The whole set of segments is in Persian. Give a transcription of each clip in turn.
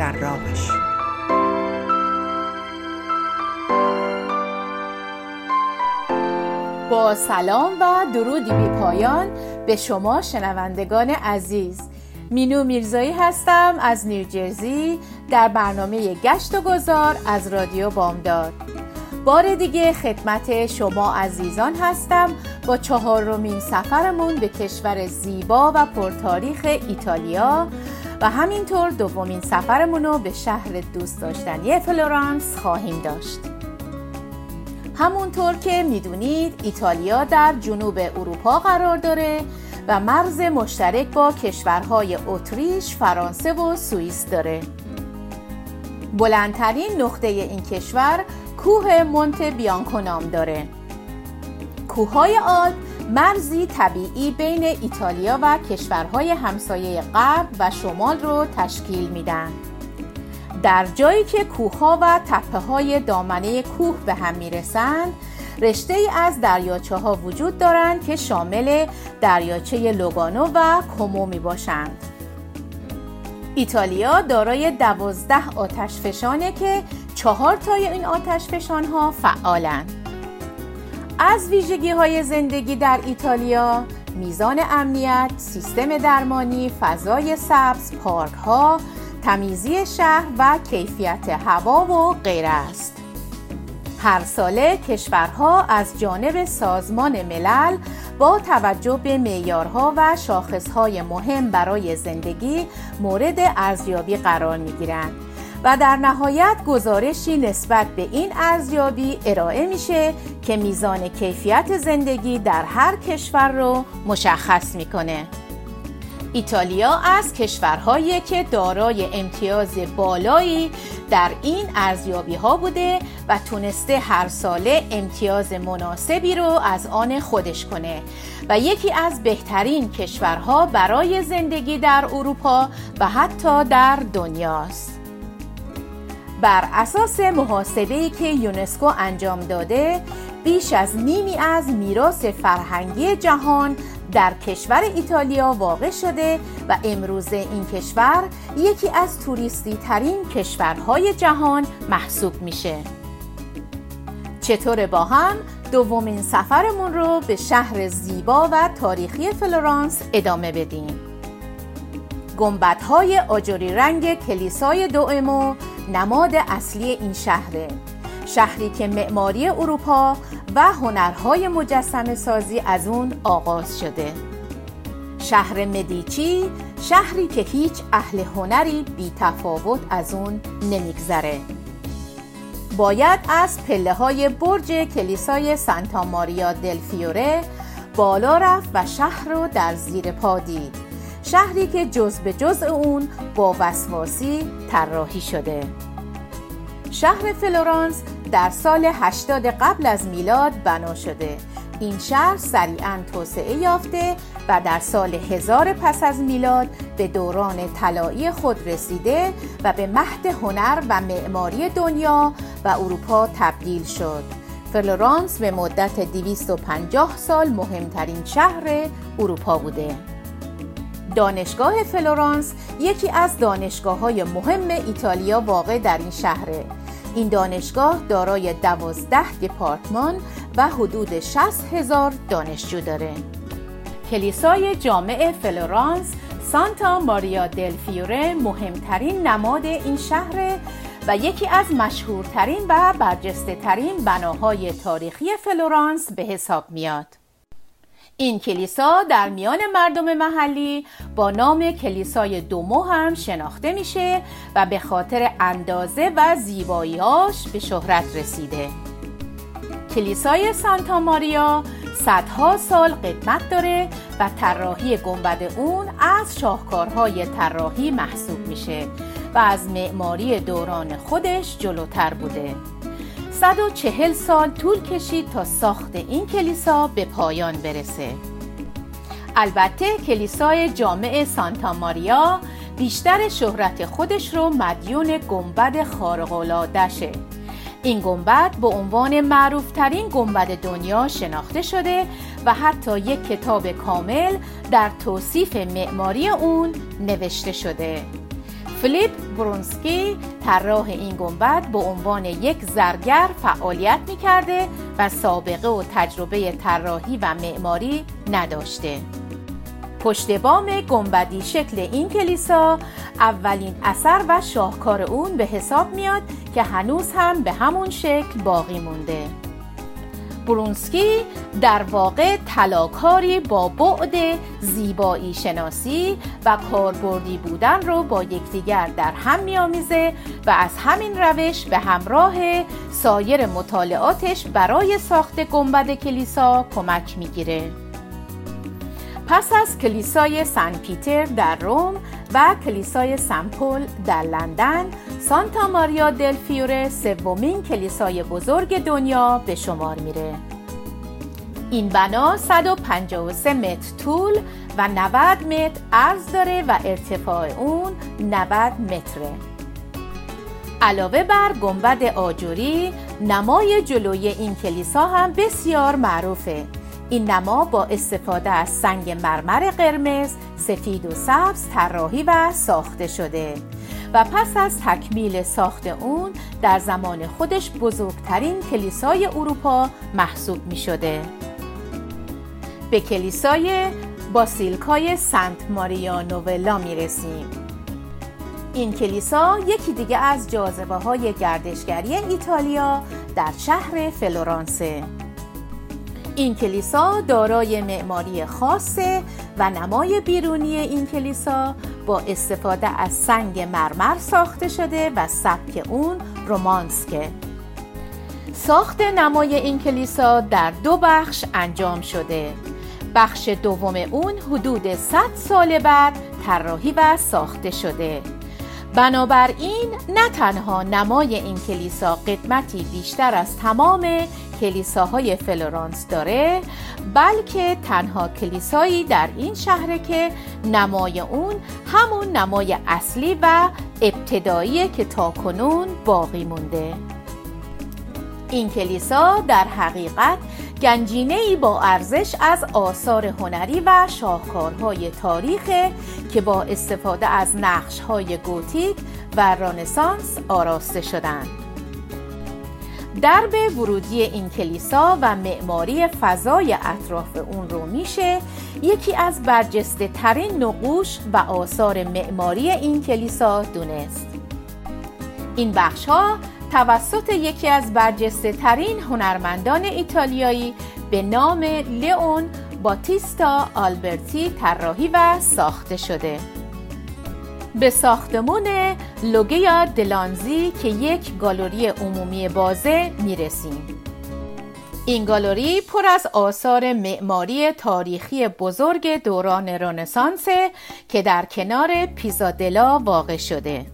در راهش با سلام و درودی بی پایان به شما شنوندگان عزیز. مینو میرزایی هستم از نیوجرزی در برنامه گشت و گذار از رادیو بامداد. بار دیگه خدمت شما عزیزان هستم با چهارمین سفرمون به کشور زیبا و پرتاریخ ایتالیا. و همینطور دومین سفرمون رو به شهر دوست داشتنی فلورانس خواهیم داشت همونطور که می‌دونید ایتالیا در جنوب اروپا قرار داره و مرز مشترک با کشورهای اتریش، فرانسه و سوئیس داره. بلندترین نقطه این کشور کوه مونت بیانکو نام داره. کوههای آلپ مرزی طبیعی بین ایتالیا و کشورهای همسایه غرب و شمال رو تشکیل میدن. در جایی که کوهها و تپه های دامنه کوه به هم می‌رسند رشته ای از دریاچه ها وجود دارند که شامل دریاچه لوگانو و کومو می باشند. ایتالیا دارای دوازده آتش فشانه که چهار تای این آتش فشان ها فعالند. از ویژگی های زندگی در ایتالیا میزان امنیت، سیستم درمانی، فضای سبز، پارک ها، تمیزی شهر و کیفیت هوا و غیره است. هر ساله کشورها از جانب سازمان ملل با توجه به معیارها و شاخصهای مهم برای زندگی مورد ارزیابی قرار می گیرند و در نهایت گزارشی نسبت به این ارزیابی ارائه میشه که میزان کیفیت زندگی در هر کشور رو مشخص می‌کنه. ایتالیا از کشورهایی که دارای امتیاز بالایی در این ارزیابی ها بوده و تونسته هر ساله امتیاز مناسبی رو از آن خودش کنه و یکی از بهترین کشورها برای زندگی در اروپا و حتی در دنیاست. بر اساس محاسبه‌ای که یونسکو انجام داده بیش از نیمی از میراث فرهنگی جهان در کشور ایتالیا واقع شده و امروزه این کشور یکی از توریستی ترین کشورهای جهان محسوب میشه. چطور با هم؟ دومین سفرمون رو به شهر زیبا و تاریخی فلورانس ادامه بدیم. گمبدهای آجوری رنگ کلیسای دوئمو نماد اصلی این شهره. شهری که معماری اروپا و هنرهای مجسم سازی از اون آغاز شده. شهر مدیچی شهری که هیچ اهل هنری بی تفاوت از اون نمیگذره. باید از پله های برج کلیسای سانتا ماریا دل فیوره بالا رفت و شهر رو در زیر پا دید. شهری که جز به جز اون با وسواسی طراحی شده. شهر فلورانس در سال 80 قبل از میلاد بنا شده. این شهر سریعا توسعه یافته و در سال هزار پس از میلاد به دوران طلایی خود رسیده و به مهد هنر و معماری دنیا و اروپا تبدیل شد. فلورانس به مدت 250 سال مهمترین شهر اروپا بوده. دانشگاه فلورانس یکی از دانشگاه های مهم ایتالیا واقع در این شهره این دانشگاه دارای دوازده دپارتمان و حدود 60 هزار دانشجو داره کلیسای جامع فلورانس سانتا ماریا دل فیوره مهمترین نماد این شهر و یکی از مشهورترین و برجسته ترین بناهای تاریخی فلورانس به حساب میاد. این کلیسا در میان مردم محلی با نام کلیسای دومو هم شناخته میشه و به خاطر اندازه و زیباییاش به شهرت رسیده. کلیسای سانتا ماریا صدها سال قدمت داره و طراحی گنبد اون از شاهکارهای طراحی محسوب میشه و از معماری دوران خودش جلوتر بوده. 140 سال طول کشید تا ساخت این کلیسا به پایان برسه. البته کلیسای جامع سانتا ماریا بیشتر شهرت خودش رو مدیون گنبد خارق‌العاده‌شه. این گنبد به عنوان معروفترین گنبد دنیا شناخته شده و حتی یک کتاب کامل در توصیف معماری اون نوشته شده. فلیپ برونسکی طراح این گنبد به عنوان یک زرگر فعالیت می کرده و سابقه و تجربه طراحی و معماری نداشته. پشت بام گنبدی شکل این کلیسا اولین اثر و شاهکار اون به حساب میاد که هنوز هم به همون شکل باقی مونده. برونسکی در واقع طلاکاری با بعد زیبایی شناسی و کاربردی بودن رو با یکدیگر در هم میآمیزه و از همین روش به همراه سایر مطالعاتش برای ساخت گنبد کلیسا کمک می‌گیره. پس از کلیسای سن پیتر در روم و کلیسای سن پول در لندن سانتا ماریا دل فیوره سومین کلیسای بزرگ دنیا به شمار میره. این بنا 153 متر طول و 90 متر عرض داره و ارتفاع اون 90 متره. علاوه بر گنبد آجوری نمای جلوی این کلیسا هم بسیار معروفه. این نما با استفاده از سنگ مرمر قرمز، سفید و سبز طراحی و ساخته شده. و پس از تکمیل ساخت اون در زمان خودش بزرگترین کلیسای اروپا محسوب می شده. به کلیسای باسیلکای سنت ماریا نوولا می رسیم. این کلیسا یکی دیگه از جاذبه های گردشگری ایتالیا در شهر فلورانسه. این کلیسا دارای معماری خاصه و نمای بیرونی این کلیسا با استفاده از سنگ مرمر ساخته شده و سبک اون رومانسکه ساخت نمای این کلیسا در دو بخش انجام شده. بخش دوم اون حدود 100 سال بعد طراحی و ساخته شده. بنابراین نه تنها نمای این کلیسا قدمتی بیشتر از تمام کلیساهای فلورانس داره بلکه تنها کلیسایی در این شهره که نمای اون همون نمای اصلی و ابتدایی که تا کنون باقی مونده این کلیسا در حقیقت گنجینه ای با ارزش از آثار هنری و شاهکارهای تاریخ که با استفاده از نقش های گوتیک و رانسانس آراسته شدند. درب ورودی این کلیسا و معماری فضای اطراف اون رو میشه یکی از برجسته ترین نقوش و آثار معماری این کلیسا دونست. این بخش ها توسط یکی از برجسته ترین هنرمندان ایتالیایی به نام لئون باتیستا آلبرتی طراحی و ساخته شده. به ساختمون لوگیا دلانزی که یک گالری عمومی بازه می‌رسیم. این گالری پر از آثار معماری تاریخی بزرگ دوران رنسانس که در کنار پیزادلا واقع شده.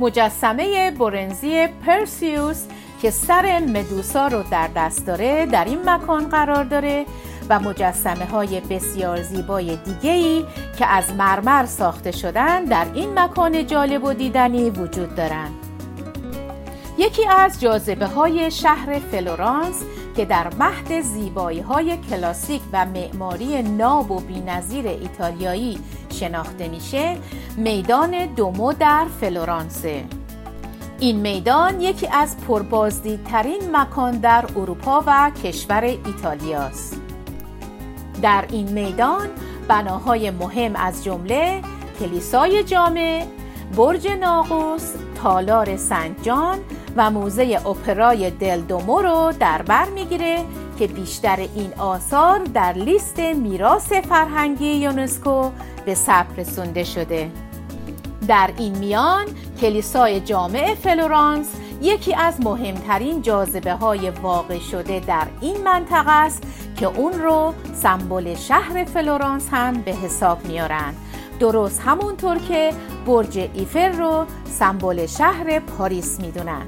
مجسمه برنزی پرسیوس که سر مدوسا رو در دست داره در این مکان قرار داره و مجسمه های بسیار زیبای دیگه ای که از مرمر ساخته شدن در این مکان جالب و دیدنی وجود دارند. یکی از جاذبه های شهر فلورانس که در مهد زیبایی های کلاسیک و معماری ناب و بینظیر ایتالیایی شناخته میشه میدان دومو در فلورانسه این میدان یکی از پربازدیدترین مکان در اروپا و کشور ایتالیاست در این میدان بناهای مهم از جمله کلیسای جامع، برج ناقوس، تالار سنت جان و موزه اپرای دلدومو رو در بر می‌گیره که بیشتر این آثار در لیست میراث فرهنگی یونسکو به ثبت رسونده شده. در این میان کلیسای جامع فلورانس یکی از مهمترین جاذبه های واقع شده در این منطقه است که اون رو سمبل شهر فلورانس هم به حساب میارن. درست همونطور که برج ایفل رو سمبل شهر پاریس می‌دونن.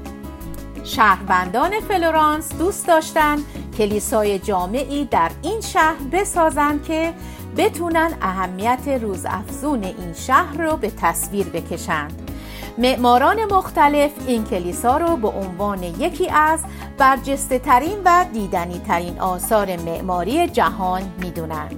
شهروندان فلورانس دوست داشتن کلیسای جامعی در این شهر بسازند که بتونن اهمیت روزافزون این شهر رو به تصویر بکشند معماران مختلف این کلیسا رو به عنوان یکی از برجسته ترین و دیدنی ترین آثار معماری جهان می‌دونن.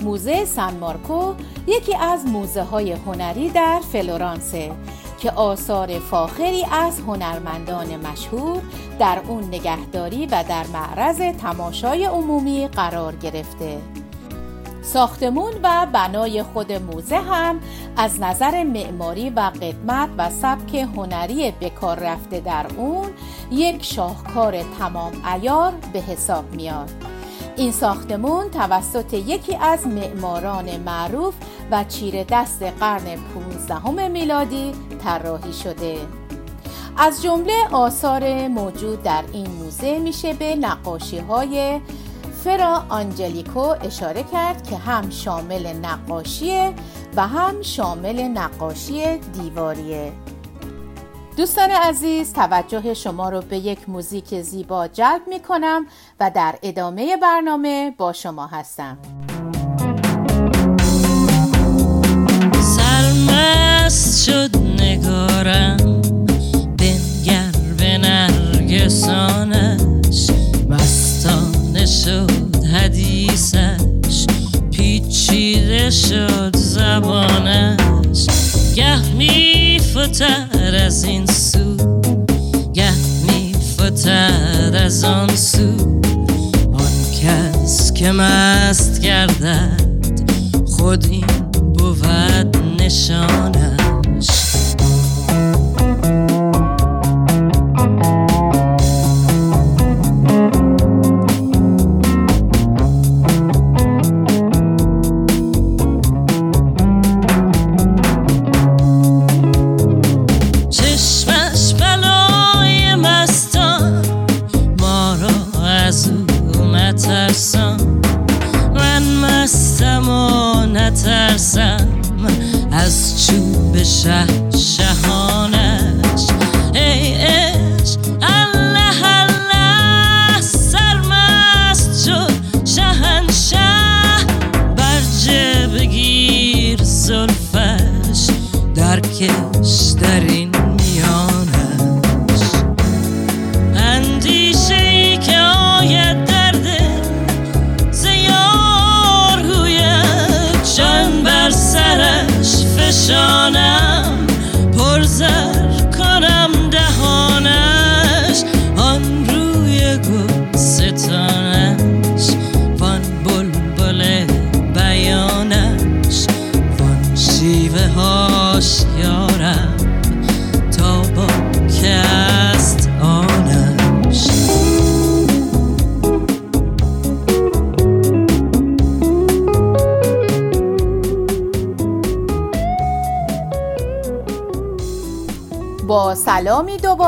موزه سان مارکو یکی از موزه های هنری در فلورانسه که آثار فاخری از هنرمندان مشهور در اون نگهداری و در معرض تماشای عمومی قرار گرفته. ساختمون و بنای خود موزه هم از نظر معماری و قدمت و سبک هنری بکار رفته در اون یک شاهکار تمام ایار به حساب میاد. این ساختمون توسط یکی از معماران معروف و چیره دست قرن 15 میلادی طراحی شده. از جمله آثار موجود در این موزه میشه به نقاشی های فرا آنجلیکو اشاره کرد که هم شامل نقاشیه و هم شامل نقاشی دیواریه. دوستان عزیز توجه شما رو به یک موزیک زیبا جلب می کنم و در ادامه برنامه با شما هستم. سرمست شد نگارم بنگر به نرگسانش شد زبانش. گه می فتر از این سو. گه می فتر از آن سو. آن کس که مست گردد خود این بود نشانش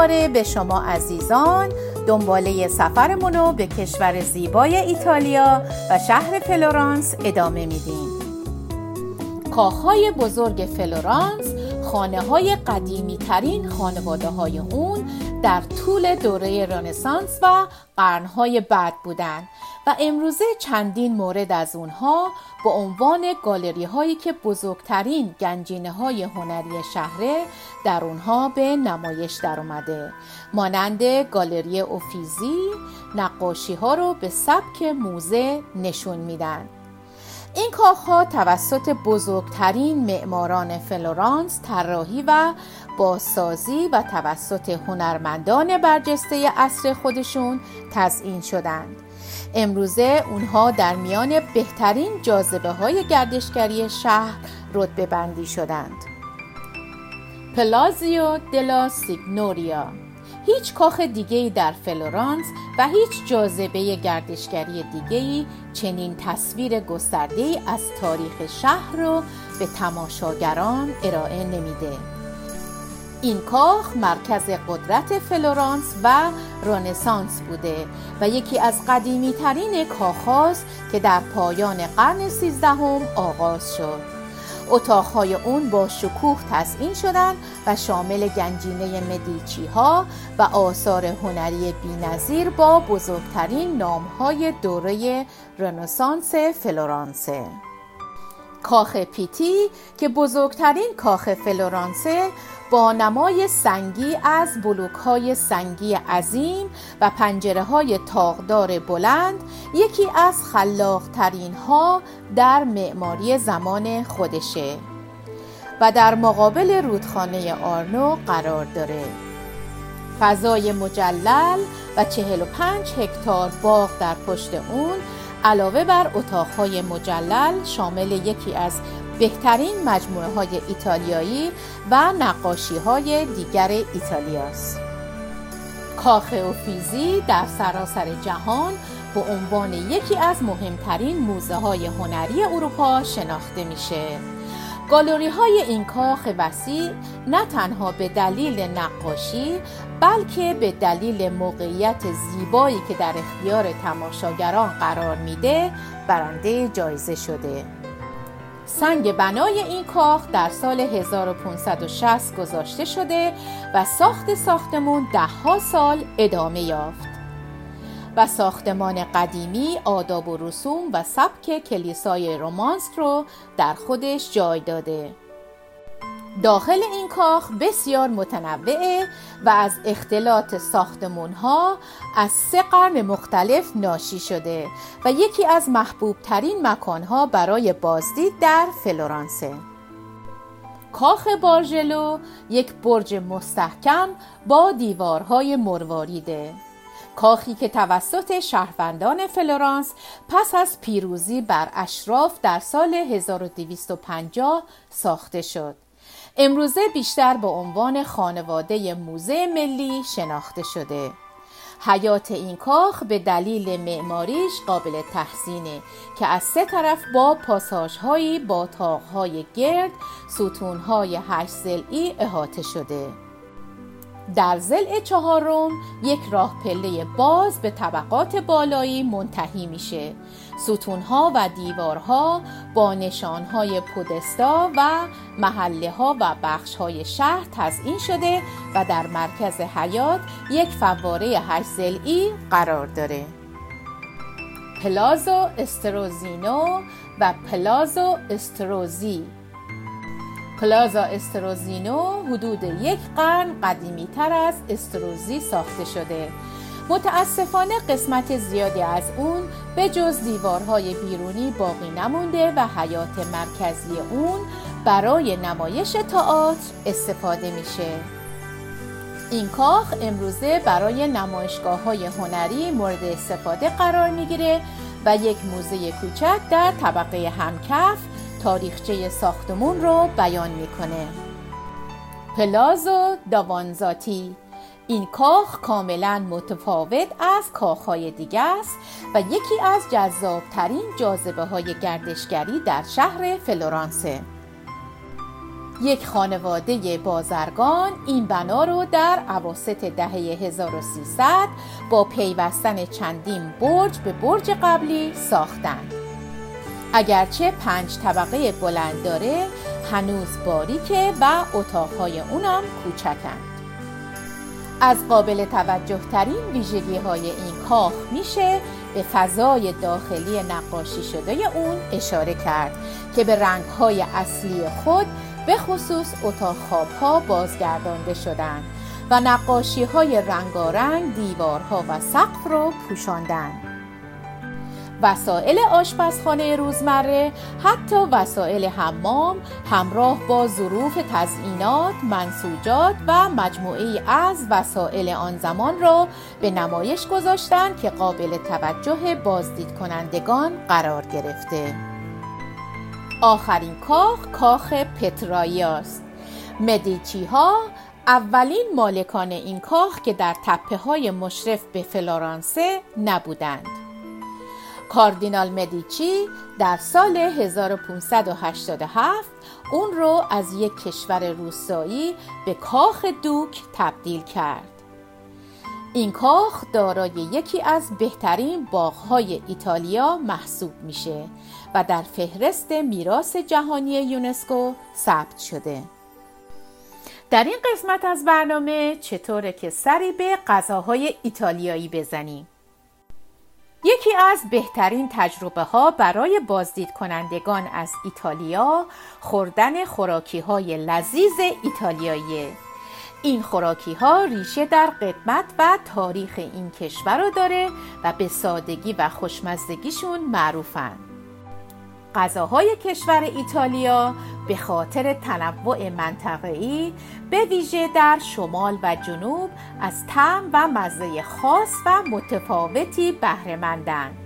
دوباره به شما عزیزان دنباله سفرمون رو به کشور زیبای ایتالیا و شهر فلورانس ادامه میدیم. کاخهای بزرگ فلورانس خانه های قدیمی ترین خانواده های اون در طول دوره رنسانس و قرنهای بعد بودند و امروزه چندین مورد از اونها به عنوان گالری هایی که بزرگترین گنجینه های هنری شهره در اونها به نمایش در اومده مانند گالری اوفیزی نقاشی ها رو به سبک موزه نشون میدن. این کاخها توسط بزرگترین معماران فلورانس طراحی و بازسازی و توسط هنرمندان برجسته عصر خودشون تزئین شدند. امروزه اونها در میان بهترین جاذبه های گردشگری شهر رتبه بندی شدند Palazzo della Signoria هیچ کاخ دیگه‌ای در فلورانس و هیچ جاذبه گردشگری دیگه‌ای چنین تصویر گسترده‌ای از تاریخ شهر رو به تماشاگران ارائه نمیده. این کاخ مرکز قدرت فلورانس و رنسانس بوده و یکی از قدیمی ترین کاخ که در پایان قرن سیزدهم آغاز شد. اتاقهای اون با شکوه تزئین شدند و شامل گنجینه مدیچی ها و آثار هنری بینظیر با بزرگترین نامهای دوره رنسانس فلورانسه کاخ پیتی که بزرگترین کاخ فلورانسه با نمای سنگی از بلوک های سنگی عظیم و پنجره های تاغدار بلند یکی از خلاقترین ها در معماری زمان خودشه و در مقابل رودخانه آرنو قرار داره. فضای مجلل و 45 هکتار باغ در پشت اون علاوه بر اتاقهای مجلل شامل یکی از بهترین مجموعه های ایتالیایی و نقاشی های دیگر ایتالیاست. کاخ اوفیزی در سراسر جهان به عنوان یکی از مهمترین موزه های هنری اروپا شناخته میشه. گالوری های این کاخ وسیع نه تنها به دلیل نقاشی بلکه به دلیل موقعیت زیبایی که در اختیار تماشاگران قرار میده برنده جایزه شده. سنگ بنای این کاخ در سال 1560 گذاشته شده و ساخت ساختمون دهها سال ادامه یافت. و ساختمان قدیمی آداب و رسوم و سبک کلیسای رومانس رو در خودش جای داده. داخل این کاخ بسیار متنوعه و از اختلاط ساختمون ها از سه قرن مختلف ناشی شده و یکی از محبوب ترین مکان ها برای بازدید در فلورانسه. کاخ بارژلو یک برج مستحکم با دیوارهای مرواریده کاخی که توسط شهروندان فلورانس پس از پیروزی بر اشراف در سال 1250 ساخته شد. امروزه بیشتر به عنوان خانواده موزه ملی شناخته شده. حیات این کاخ به دلیل معماریش قابل تحسینه که از سه طرف با پاساژهایی با تاقهای گرد ستونهای هشت زلی احاطه شده. در زل چهارم یک راه پله باز به طبقات بالایی منتهی میشه. ستونها و دیوارها با نشانهای پودستا و محله ها و بخش های شهر تزئین شده و در مرکز حیات یک فواره هشت قرار داره. پلازو استروزینو و پلازو استروزی. پلازا استروزینو حدود یک قرن قدیمی تر از استروزی ساخته شده. متاسفانه قسمت زیادی از اون به جز دیوارهای بیرونی باقی نمونده و حیات مرکزی اون برای نمایش تئاتر استفاده میشه. این کاخ امروزه برای نمایشگاه های هنری مورد استفاده قرار می‌گیره و یک موزه کوچک در طبقه همکف تاریخچه ساختمون رو بیان می‌کنه. پلازو داوانزاتی این کاخ کاملا متفاوت از کاخهای دیگه است و یکی از جذابترین جاذبه های گردشگری در شهر فلورانسه. یک خانواده بازرگان این بنا رو در عواست دهه 1300 با پیوستن چندین برج به برج قبلی ساختند. اگرچه پنج طبقه بلند داره هنوز باریکه و اتاقهای اونم کوچکند. از قابل توجه ترین ویژگی های این کاخ میشه به فضای داخلی نقاشی شده اون اشاره کرد که به رنگ های اصلی خود به خصوص اتاق خواب ها بازگردانده شدند و نقاشی های رنگارنگ دیوارها و سقف رو پوشاندند. وسایل آشپزخانه روزمره حتی وسایل حمام همراه با ظروف تزئینات، منسوجات و مجموعه از وسایل آن زمان را به نمایش گذاشتند که قابل توجه بازدید کنندگان قرار گرفته. آخرین کاخ کاخ پترایی است. مدیچی ها اولین مالکان این کاخ که در تپه های مشرف به فلورانسه نبودند. کاردینال مدیچی در سال 1587 اون رو از یک کشور روستایی به کاخ دوک تبدیل کرد این کاخ دارای یکی از بهترین باغهای ایتالیا محسوب میشه و در فهرست میراث جهانی یونسکو ثبت شده. در این قسمت از برنامه چطوره که سری به غذاهای ایتالیایی بزنیم؟ یکی از بهترین تجربه ها برای بازدید کنندگان از ایتالیا خوردن خوراکی های لذیذ ایتالیاییه این خوراکی ها ریشه در قدمت و تاریخ این کشور رو داره و به سادگی و خوشمزدگیشون معروفن. غذاهای کشور ایتالیا به خاطر تنوع منطقه‌ای به ویژه در شمال و جنوب از طعم و مزه خاص و متفاوتی بهرهمندند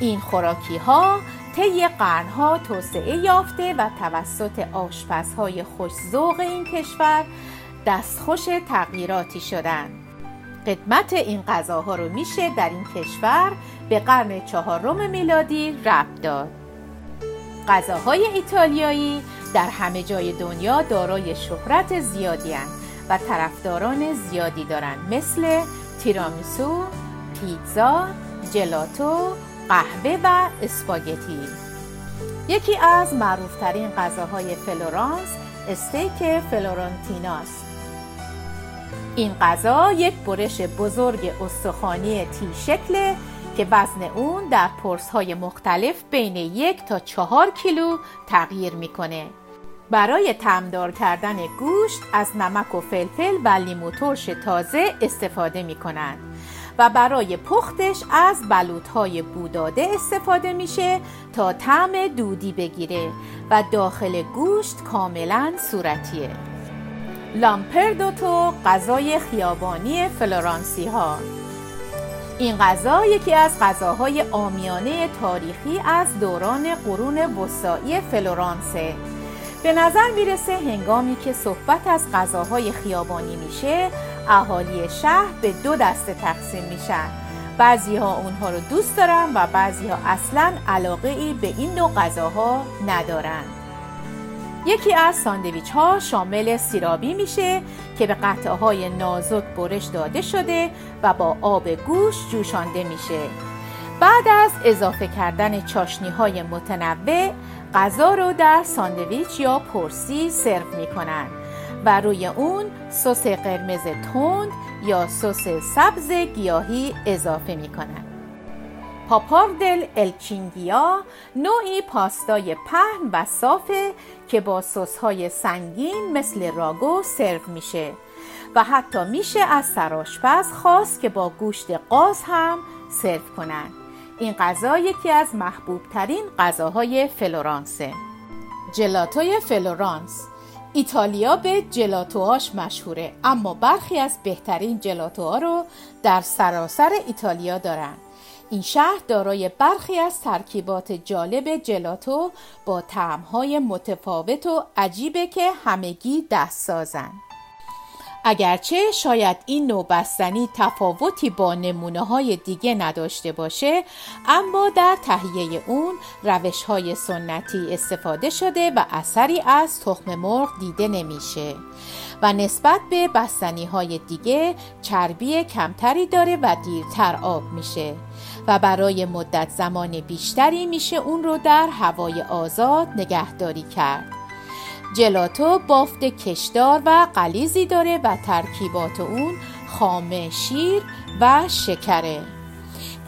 این خوراکی ها طی قرنها توسعه یافته و توسط آشپزهای خوشذوق این کشور دستخوش تغییراتی شدند. قدمت این غذاها رو میشه در این کشور به قرن چهارم میلادی ربط داد. غذاهای ایتالیایی در همه جای دنیا دارای شهرت زیادی هن و طرفداران زیادی دارند مثل تیرامیسو، پیتزا، جلاتو، قهوه و اسپاگتی. یکی از معروفترین غذاهای فلورانس استیک فلورانتیناست این غذا یک برش بزرگ استخوانی تی شکله که وزن اون در پرس های مختلف بین یک تا چهار کیلو تغییر می‌کنه. برای تمدار کردن گوشت از نمک و فلفل و لیمو ترش تازه استفاده می کنند و برای پختش از بلوط های بوداده استفاده میشه تا طعم دودی بگیره و داخل گوشت کاملا صورتیه. لامپردوتو غذای خیابانی فلورانسی ها این غذا یکی از غذاهای آمیانه تاریخی از دوران قرون وسطایی فلورانسه. به نظر می‌رسه هنگامی که صحبت از غذاهای خیابانی میشه اهالی شهر به دو دسته تقسیم میشن. بعضی ها اونها رو دوست دارن و بعضی ها اصلا علاقه ای به این نوع غذاها ندارن. یکی از ساندویچ ها شامل سیرابی میشه که به قطعه های نازک برش داده شده و با آب گوش جوشانده میشه. بعد از اضافه کردن چاشنی های متنوع غذا رو در ساندویچ یا پرسی سرو می‌کنن و روی اون سس قرمز تند یا سس سبز گیاهی اضافه می‌کنن. پاپاردل الچینگیا نوعی پاستای پهن و صافه که با های سنگین مثل راگو سرو میشه. و حتی میشه از سراشپز خواست که با گوشت قاز هم سرو کنند. این غذا یکی از محبوب ترین غذاهای فلورانسه. جلاتوی فلورانس. ایتالیا به جلاتوهاش مشهوره اما برخی از بهترین جلاتوها رو در سراسر ایتالیا دارن. این شهر دارای برخی از ترکیبات جالب جلاتو با طعمهای متفاوت و عجیبه که همگی دست سازن. اگرچه شاید این نوع بستنی تفاوتی با نمونه های دیگه نداشته باشه اما در تهیه اون روش های سنتی استفاده شده و اثری از تخم مرغ دیده نمیشه و نسبت به بستنی های دیگه چربی کمتری داره و دیرتر آب میشه. و برای مدت زمان بیشتری میشه اون رو در هوای آزاد نگهداری کرد. جلاتو بافت کشدار و قلیزی داره و ترکیبات اون خامه شیر و شکره.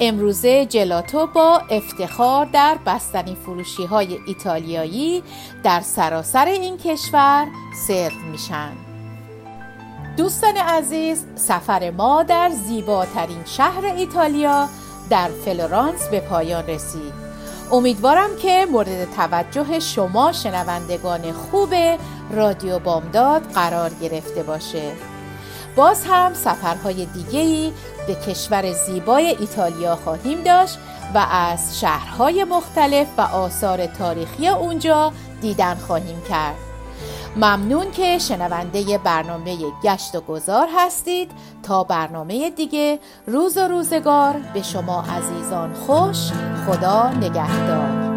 امروزه جلاتو با افتخار در بستنی فروشی های ایتالیایی در سراسر این کشور سرو میشن. دوستان عزیز سفر ما در زیباترین شهر ایتالیا در فلورانس به پایان رسید. امیدوارم که مورد توجه شما شنوندگان خوب رادیو بامداد قرار گرفته باشه. باز هم سفرهای دیگهی به کشور زیبای ایتالیا خواهیم داشت و از شهرهای مختلف و آثار تاریخی اونجا دیدن خواهیم کرد. ممنون که شنونده برنامه گشت و گذار هستید. تا برنامه دیگه روز و روزگار به شما عزیزان خوش خدا نگهدار.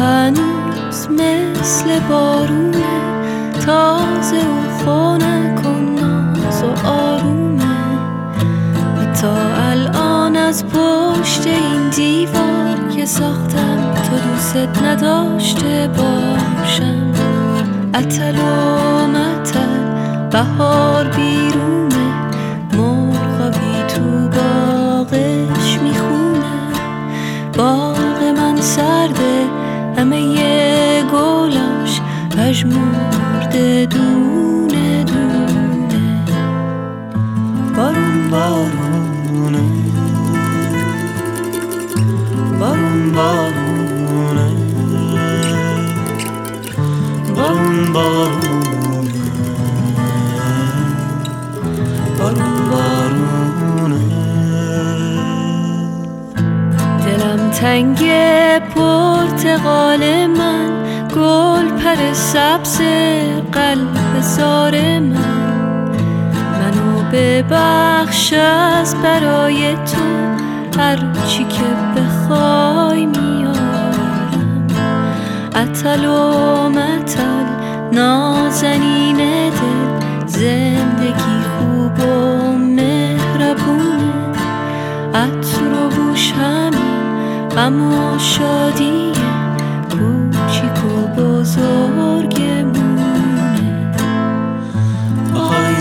هنوز مثل بارونه تازه و خونه کن ناز و آرومه. تا الان از پشت این دیوار که ساختم تو دوست نداشته باشم. اتل و متل بهار بیرونه. مرغابی تو باغش می‌خونه. باغ من سرده همه گلاش پژمرده ببخش از برای تو هر چی که بخوای میارم. اتل و متل نازنین دل زندگی خوب و مهربونه. عطر و بوش همین غم و شادیه کوچیک و بزرگمونه. آی